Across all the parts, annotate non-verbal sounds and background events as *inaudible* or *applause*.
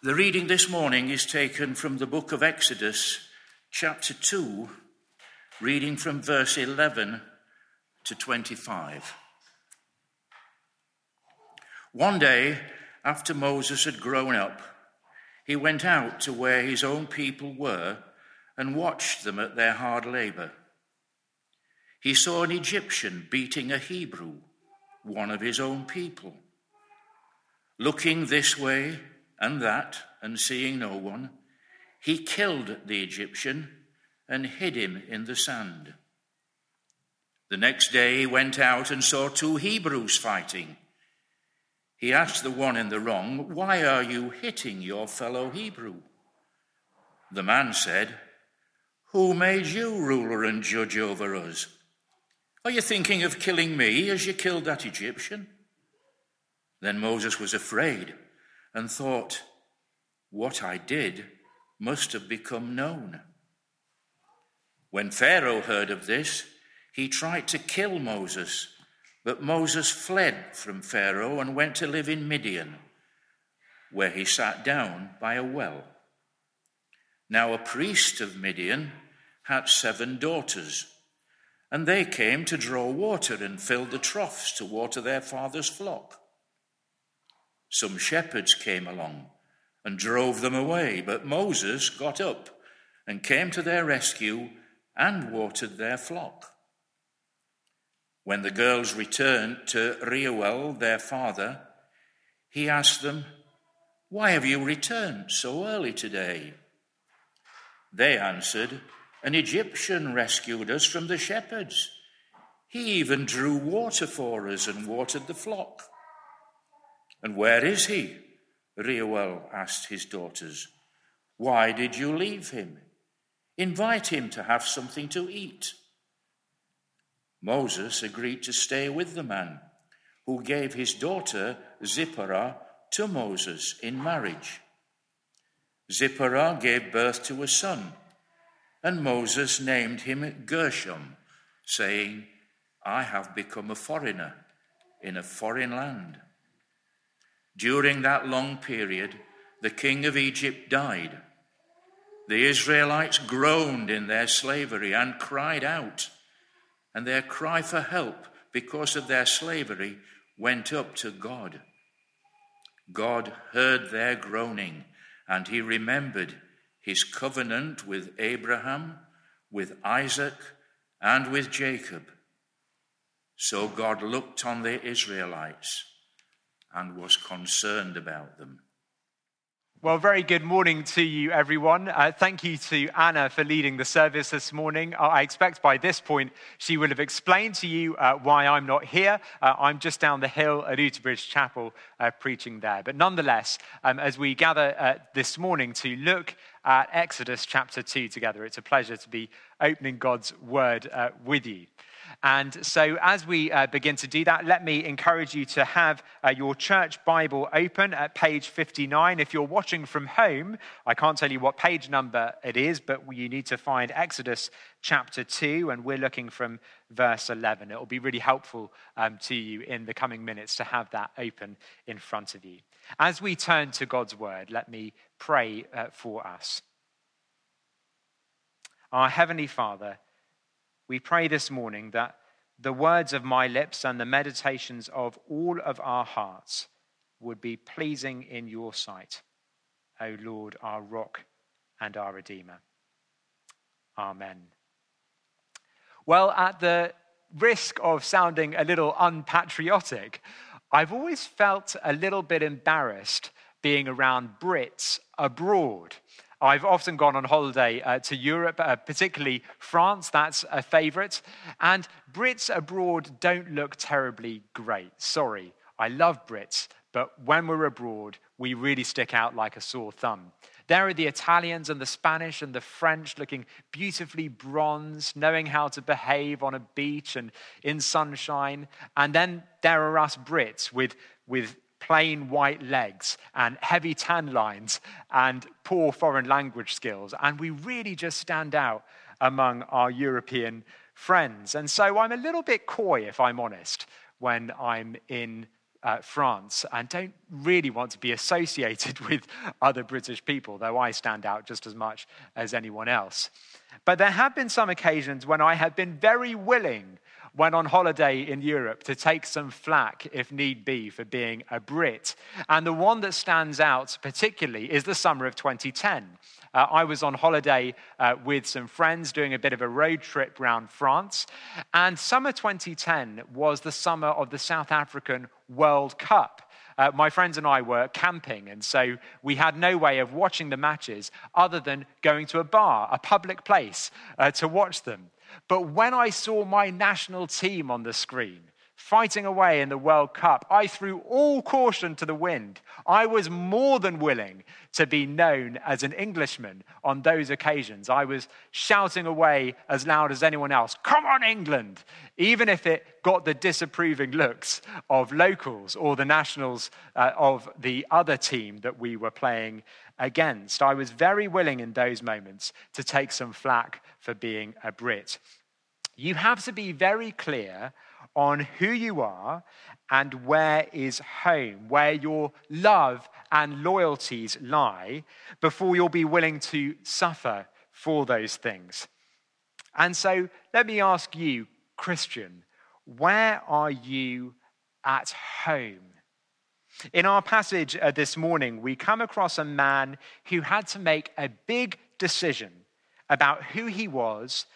The reading this morning is taken from the book of Exodus, chapter 2, reading from verse 11 to 25. One day, after Moses had grown up, he went out to where his own people were and watched them at their hard labor. He saw an Egyptian beating a Hebrew, one of his own people. Looking this way, and that, and seeing no one, he killed the Egyptian and hid him in the sand. The next day he went out and saw two Hebrews fighting. He asked the one in the wrong, Why are you hitting your fellow Hebrew? The man said, Who made you ruler and judge over us? Are you thinking of killing me as you killed that Egyptian? Then Moses was afraid and thought, What I did must have become known. When Pharaoh heard of this, he tried to kill Moses, but Moses fled from Pharaoh and went to live in Midian, where he sat down by a well. Now, a priest of Midian had seven daughters, and they came to draw water and filled the troughs to water their father's flock. Some shepherds came along and drove them away, but Moses got up and came to their rescue and watered their flock. When the girls returned to Reuel, their father, he asked them, Why have you returned so early today? They answered, An Egyptian rescued us from the shepherds. He even drew water for us and watered the flock. And where is he? Reuel asked his daughters. Why did you leave him? Invite him to have something to eat. Moses agreed to stay with the man who gave his daughter Zipporah to Moses in marriage. Zipporah gave birth to a son, and Moses named him Gershom, saying, I have become a foreigner in a foreign land. During that long period, the king of Egypt died. The Israelites groaned in their slavery and cried out, and their cry for help because of their slavery went up to God. God heard their groaning, and he remembered his covenant with Abraham, with Isaac, and with Jacob. So God looked on the Israelites and was concerned about them. Well, very good morning to you, everyone. Uh, thank you to Anna for leading the service this morning. Uh, I expect by this point she will have explained to you uh, why I'm not here. Uh, I'm just down the hill at Uterbridge Chapel uh, preaching there. But nonetheless, um, as we gather this morning to look at Exodus chapter 2 together, it's a pleasure to be opening God's word with you. And so, as we uh, begin to do that, let me encourage you to have uh, your church Bible open at page 59. If you're watching from home, I can't tell you what page number it is, but you need to find Exodus chapter 2, and we're looking from verse 11. It will be really helpful um, to you in the coming minutes to have that open in front of you. As we turn to God's word, let me pray uh, for us. Our Heavenly Father, we pray this morning that the words of my lips and the meditations of all of our hearts would be pleasing in your sight, O Lord, our rock and our Redeemer. Amen. Well, at the risk of sounding a little unpatriotic, I've always felt a little bit embarrassed being around Brits abroad. I've often gone on holiday uh, to Europe, uh, particularly France, that's a favorite. And Brits abroad don't look terribly great. Sorry, I love Brits, but when we're abroad, we really stick out like a sore thumb. There are the Italians and the Spanish and the French looking beautifully bronzed, knowing how to behave on a beach and in sunshine. And then there are us Brits with, with plain white legs and heavy tan lines and poor foreign language skills. And we really just stand out among our European friends. And so I'm a little bit coy, if I'm honest, when I'm in uh, France and don't really want to be associated *laughs* with other British people, though I stand out just as much as anyone else. But there have been some occasions when I have been very willing, when on holiday in Europe, to take some flack, if need be, for being a Brit. And the one that stands out particularly is the summer of 2010. Uh, I was on holiday uh, with some friends doing a bit of a road trip around France. And summer 2010 was the summer of the South African World Cup. Uh, my friends and I were camping, and so we had no way of watching the matches other than going to a bar, a public place, uh, to watch them. But when I saw my national team on the screen, fighting away in the World Cup, I threw all caution to the wind. I was more than willing to be known as an Englishman on those occasions. I was shouting away as loud as anyone else, Come on, England! Even if it got the disapproving looks of locals or the nationals uh, of the other team that we were playing against. I was very willing in those moments to take some flack for being a Brit. You have to be very clear on who you are and where is home, where your love and loyalties lie, before you'll be willing to suffer for those things. And so let me ask you, Christian, where are you at home? In our passage uh, this morning, we come across a man who had to make a big decision about who he was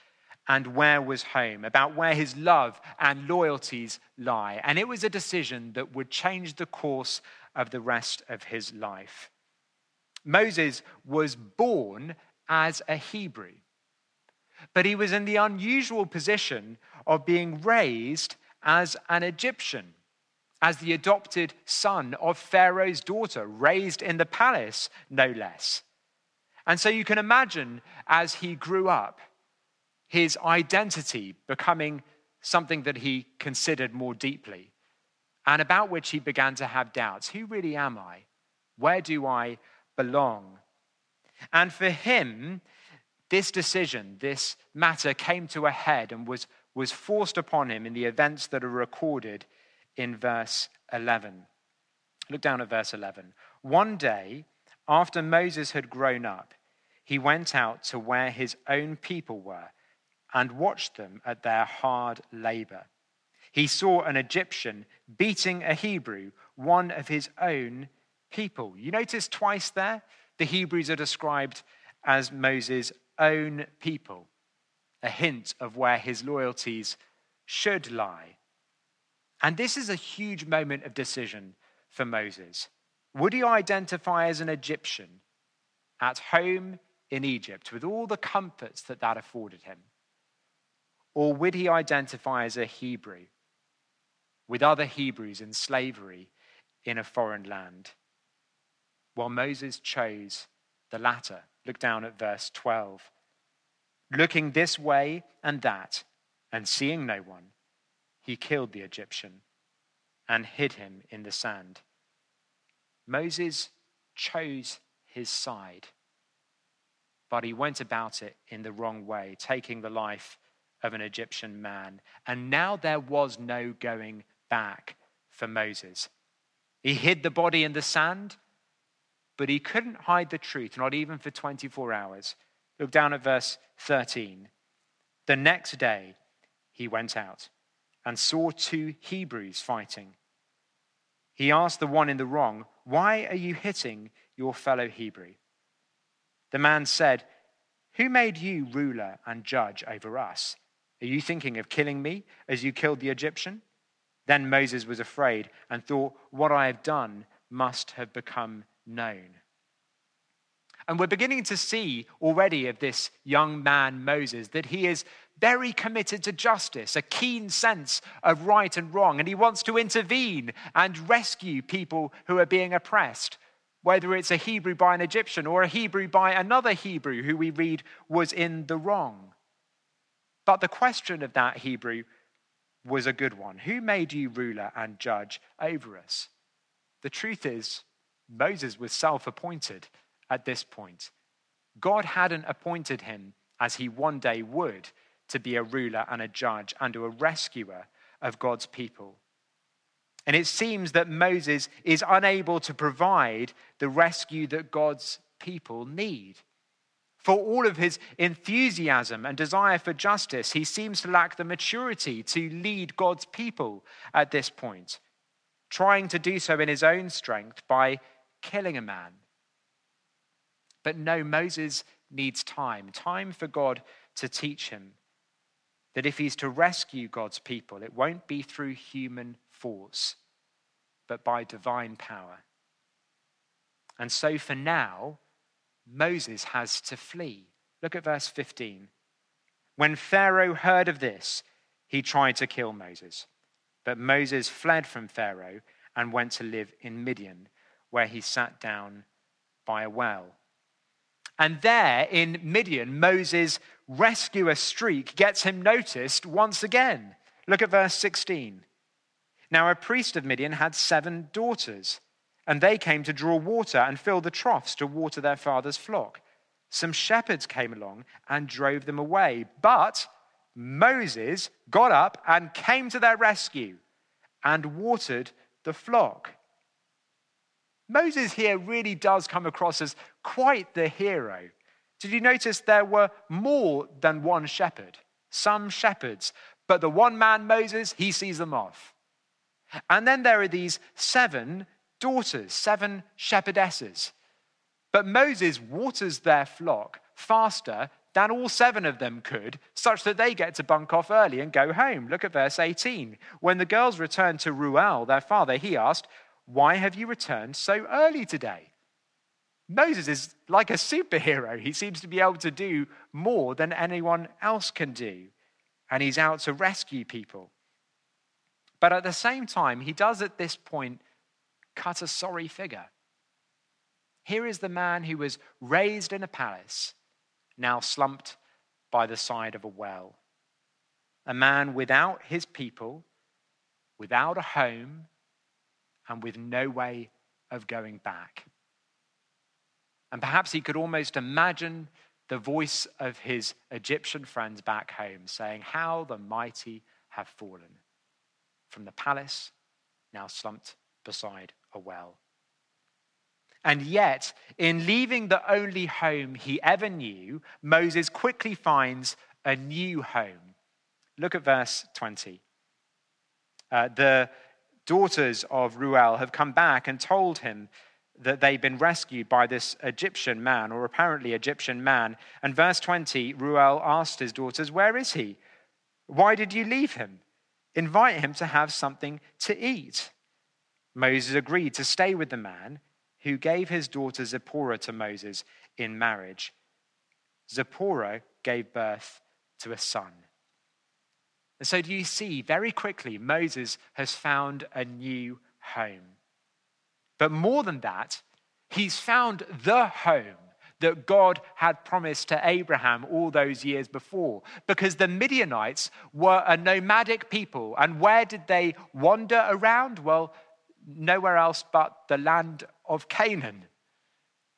and where was home, about where his love and loyalties lie. And it was a decision that would change the course of the rest of his life. Moses was born as a Hebrew, but he was in the unusual position of being raised as an Egyptian, as the adopted son of Pharaoh's daughter, raised in the palace, no less. And so you can imagine as he grew up, his identity becoming something that he considered more deeply and about which he began to have doubts. Who really am I? Where do I belong? And for him, this decision, this matter came to a head and was, was forced upon him in the events that are recorded in verse 11. Look down at verse 11. One day, after Moses had grown up, he went out to where his own people were and watched them at their hard labor. He saw an Egyptian beating a Hebrew, one of his own people. You notice twice there, the Hebrews are described as Moses' own people, a hint of where his loyalties should lie. And this is a huge moment of decision for Moses. Would he identify as an Egyptian at home in Egypt with all the comforts that that afforded him? Or would he identify as a Hebrew with other Hebrews in slavery in a foreign land? Well, Moses chose the latter. Look down at verse 12. Looking this way and that, and seeing no one, he killed the Egyptian and hid him in the sand. Moses chose his side, but he went about it in the wrong way, taking the life of an Egyptian man. And now there was no going back for Moses. He hid the body in the sand, but he couldn't hide the truth, not even for 24 hours. Look down at verse 13. The next day he went out and saw two Hebrews fighting. He asked the one in the wrong, Why are you hitting your fellow Hebrew? The man said, Who made you ruler and judge over us? Are you thinking of killing me as you killed the Egyptian? Then Moses was afraid and thought, What I have done must have become known. And we're beginning to see already of this young man, Moses, that he is very committed to justice, a keen sense of right and wrong, and he wants to intervene and rescue people who are being oppressed, whether it's a Hebrew by an Egyptian or a Hebrew by another Hebrew who we read was in the wrong. But the question of that Hebrew was a good one. Who made you ruler and judge over us? The truth is, Moses was self appointed at this point. God hadn't appointed him as he one day would to be a ruler and a judge and a rescuer of God's people. And it seems that Moses is unable to provide the rescue that God's people need. For all of his enthusiasm and desire for justice, he seems to lack the maturity to lead God's people at this point, trying to do so in his own strength by killing a man. But no, Moses needs time time for God to teach him that if he's to rescue God's people, it won't be through human force, but by divine power. And so for now, Moses has to flee. Look at verse 15. When Pharaoh heard of this, he tried to kill Moses. But Moses fled from Pharaoh and went to live in Midian, where he sat down by a well. And there in Midian, Moses' rescuer streak gets him noticed once again. Look at verse 16. Now, a priest of Midian had seven daughters, and they came to draw water and fill the troughs to water their father's flock. Some shepherds came along and drove them away, but Moses got up and came to their rescue and watered the flock. Moses here really does come across as quite the hero. Did you notice there were more than one shepherd? Some shepherds. But the one man, Moses, he sees them off. And then there are these seven daughters, seven shepherdesses. But Moses waters their flock faster than all seven of them could, such that they get to bunk off early and go home. Look at verse 18. When the girls returned to Reuel, their father, he asked, why have you returned so early today? Moses is like a superhero. He seems to be able to do more than anyone else can do, and he's out to rescue people. But at the same time, he does at this point cut a sorry figure. Here is the man who was raised in a palace, now slumped by the side of a well. A man without his people, without a home, and with no way of going back. And perhaps he could almost imagine the voice of his Egyptian friends back home saying, How the mighty have fallen. From the palace, now slumped beside a well. And yet, in leaving the only home he ever knew, Moses quickly finds a new home. Look at verse 20. Uh, the daughters of Reuel have come back and told him that they've been rescued by this Egyptian man, or apparently Egyptian man. And verse 20, Reuel asked his daughters, Where is he? Why did you leave him? Invite him to have something to eat. Moses agreed to stay with the man who gave his daughter Zipporah to Moses in marriage. Zipporah gave birth to a son. And so, do you see very quickly, Moses has found a new home. But more than that, he's found the home that God had promised to Abraham all those years before. Because the Midianites were a nomadic people. And where did they wander around? Well, nowhere else but the land of Canaan,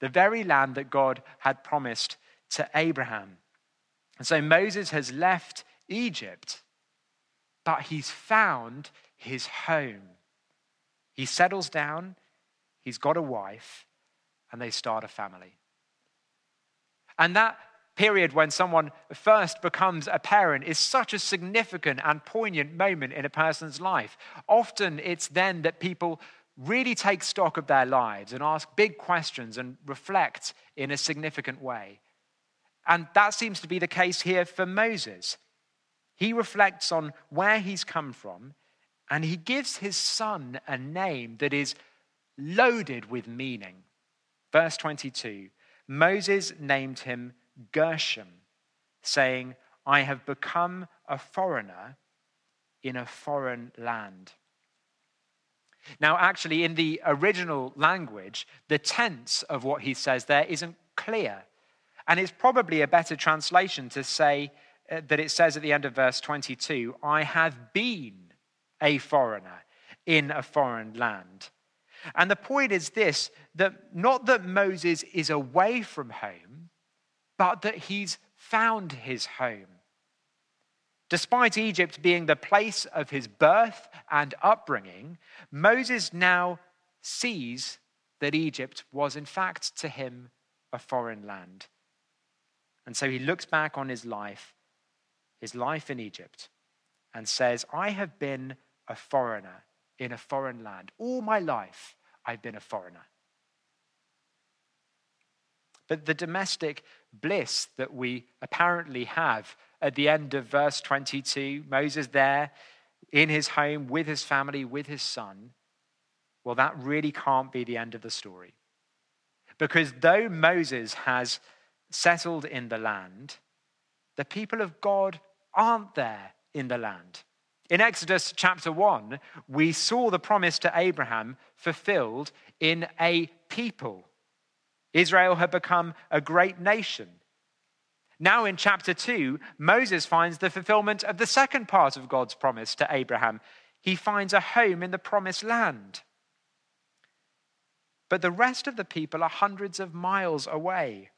the very land that God had promised to Abraham. And so Moses has left Egypt but he's found his home. He settles down, he's got a wife, and they start a family. And that period when someone first becomes a parent is such a significant and poignant moment in a person's life. Often it's then that people really take stock of their lives and ask big questions and reflect in a significant way. And that seems to be the case here for Moses. He reflects on where he's come from and he gives his son a name that is loaded with meaning. Verse 22 Moses named him Gershom, saying, I have become a foreigner in a foreign land. Now, actually, in the original language, the tense of what he says there isn't clear. And it's probably a better translation to say, uh, that it says at the end of verse 22 I have been a foreigner in a foreign land. And the point is this that not that Moses is away from home, but that he's found his home. Despite Egypt being the place of his birth and upbringing, Moses now sees that Egypt was, in fact, to him a foreign land. And so he looks back on his life, his life in Egypt, and says, I have been a foreigner in a foreign land. All my life, I've been a foreigner. But the domestic bliss that we apparently have at the end of verse 22, Moses there in his home with his family, with his son, well, that really can't be the end of the story. Because though Moses has settled in the land, the people of God aren't there in the land. In Exodus chapter 1, we saw the promise to Abraham fulfilled in a people. Israel had become a great nation. Now, in chapter 2, Moses finds the fulfillment of the second part of God's promise to Abraham. He finds a home in the promised land. But the rest of the people are hundreds of miles away.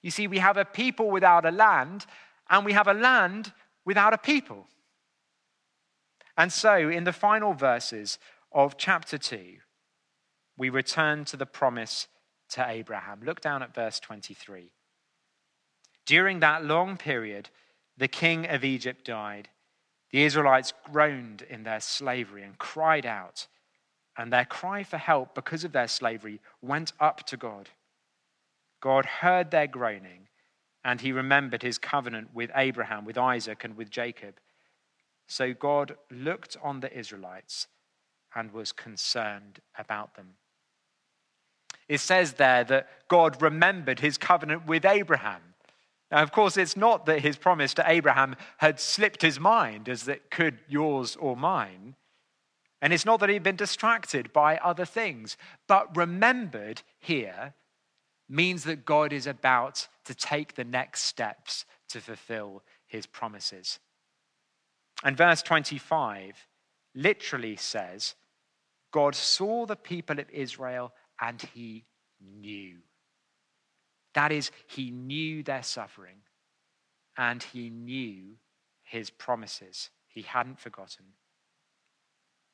You see, we have a people without a land, and we have a land without a people. And so, in the final verses of chapter 2, we return to the promise to Abraham. Look down at verse 23. During that long period, the king of Egypt died. The Israelites groaned in their slavery and cried out, and their cry for help because of their slavery went up to God. God heard their groaning, and he remembered his covenant with Abraham, with Isaac, and with Jacob. So God looked on the Israelites and was concerned about them. It says there that God remembered his covenant with Abraham. Now, of course, it's not that his promise to Abraham had slipped his mind, as it could yours or mine. And it's not that he'd been distracted by other things, but remembered here means that God is about to take the next steps to fulfill his promises. And verse 25 literally says, God saw the people of Israel and he knew. That is, he knew their suffering and he knew his promises. He hadn't forgotten.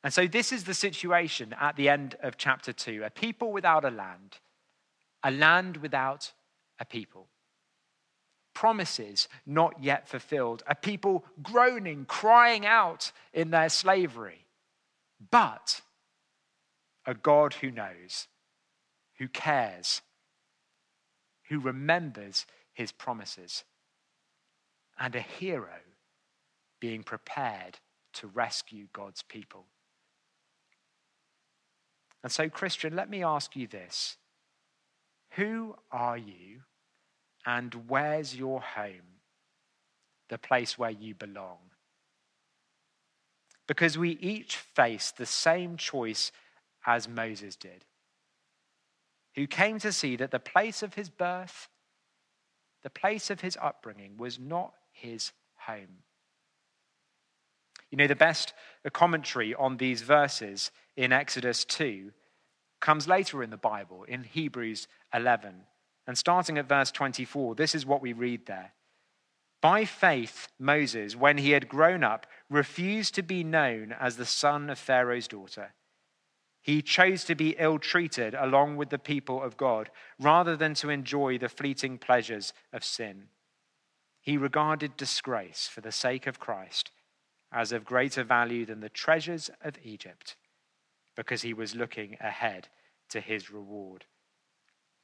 And so, this is the situation at the end of chapter 2 a people without a land, a land without a people. Promises not yet fulfilled, a people groaning, crying out in their slavery. But a God who knows, who cares, who remembers his promises, and a hero being prepared to rescue God's people. And so, Christian, let me ask you this Who are you and where's your home? The place where you belong. Because we each face the same choice as Moses did who came to see that the place of his birth, the place of his upbringing, was not his home. You know, the best commentary on these verses in Exodus 2 comes later in the Bible, in Hebrews 11. And starting at verse 24, this is what we read there. By faith, Moses, when he had grown up, refused to be known as the son of Pharaoh's daughter he chose to be ill treated along with the people of God rather than to enjoy the fleeting pleasures of sin. He regarded disgrace for the sake of Christ as of greater value than the treasures of Egypt because he was looking ahead to his reward.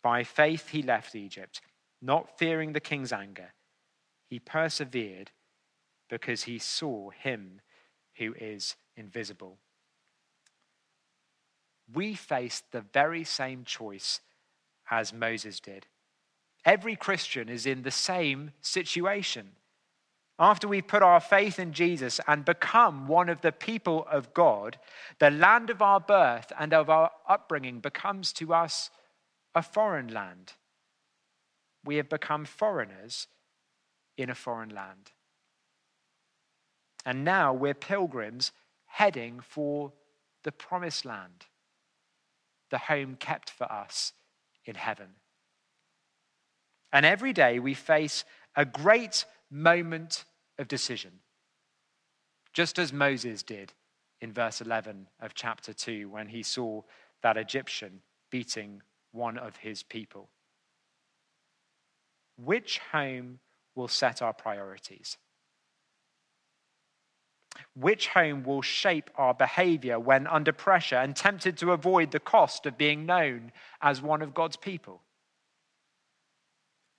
By faith, he left Egypt, not fearing the king's anger. He persevered because he saw him who is invisible we face the very same choice as Moses did. Every Christian is in the same situation. After we put our faith in Jesus and become one of the people of God, the land of our birth and of our upbringing becomes to us a foreign land. We have become foreigners in a foreign land. And now we're pilgrims heading for the promised land the home kept for us in heaven. And every day we face a great moment of decision, just as Moses did in verse 11 of chapter 2 when he saw that Egyptian beating one of his people. Which home will set our priorities? Which home will shape our behavior when under pressure and tempted to avoid the cost of being known as one of God's people?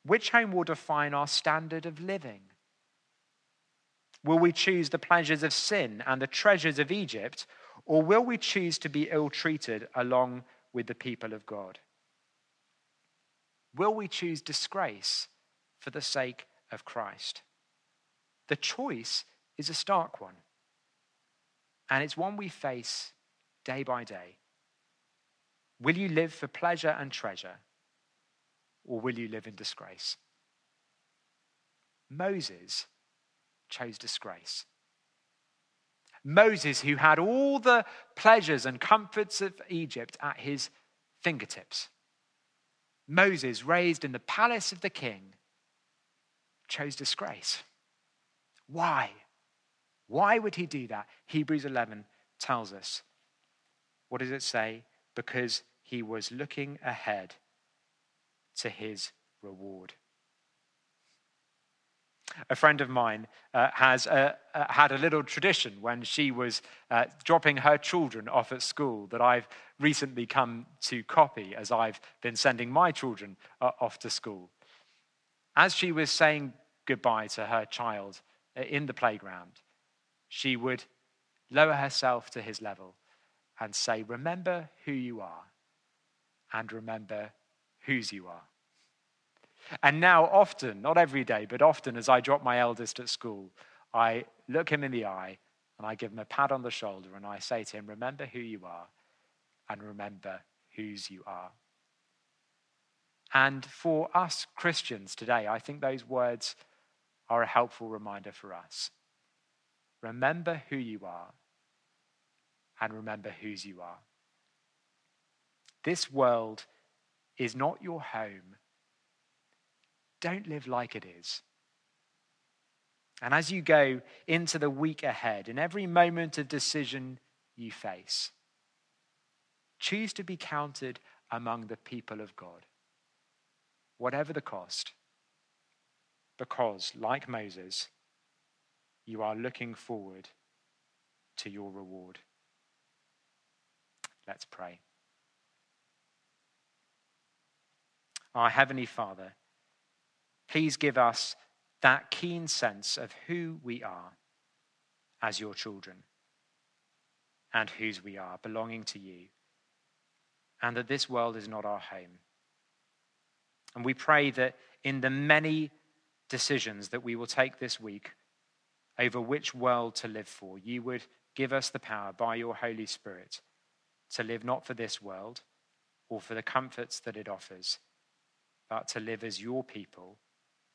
Which home will define our standard of living? Will we choose the pleasures of sin and the treasures of Egypt, or will we choose to be ill treated along with the people of God? Will we choose disgrace for the sake of Christ? The choice is a stark one, and it's one we face day by day. Will you live for pleasure and treasure, or will you live in disgrace? Moses chose disgrace. Moses, who had all the pleasures and comforts of Egypt at his fingertips. Moses, raised in the palace of the king, chose disgrace. Why? Why would he do that? Hebrews 11 tells us. What does it say? Because he was looking ahead to his reward. A friend of mine uh, has uh, uh, had a little tradition when she was uh, dropping her children off at school that I've recently come to copy as I've been sending my children uh, off to school. As she was saying goodbye to her child in the playground, she would lower herself to his level and say, Remember who you are, and remember whose you are. And now, often, not every day, but often as I drop my eldest at school, I look him in the eye and I give him a pat on the shoulder and I say to him, Remember who you are and remember whose you are. And for us Christians today, I think those words are a helpful reminder for us. Remember who you are and remember whose you are. This world is not your home don't live like it is. And as you go into the week ahead, in every moment of decision you face, choose to be counted among the people of God, whatever the cost, because, like Moses, you are looking forward to your reward. Let's pray. Our Heavenly Father, Please give us that keen sense of who we are as your children and whose we are, belonging to you, and that this world is not our home. And we pray that in the many decisions that we will take this week over which world to live for, you would give us the power by your Holy Spirit to live not for this world or for the comforts that it offers, but to live as your people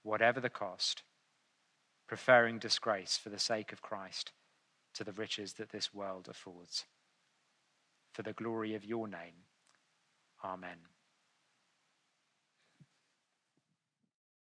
whatever the cost, preferring disgrace for the sake of Christ to the riches that this world affords. For the glory of your name. Amen.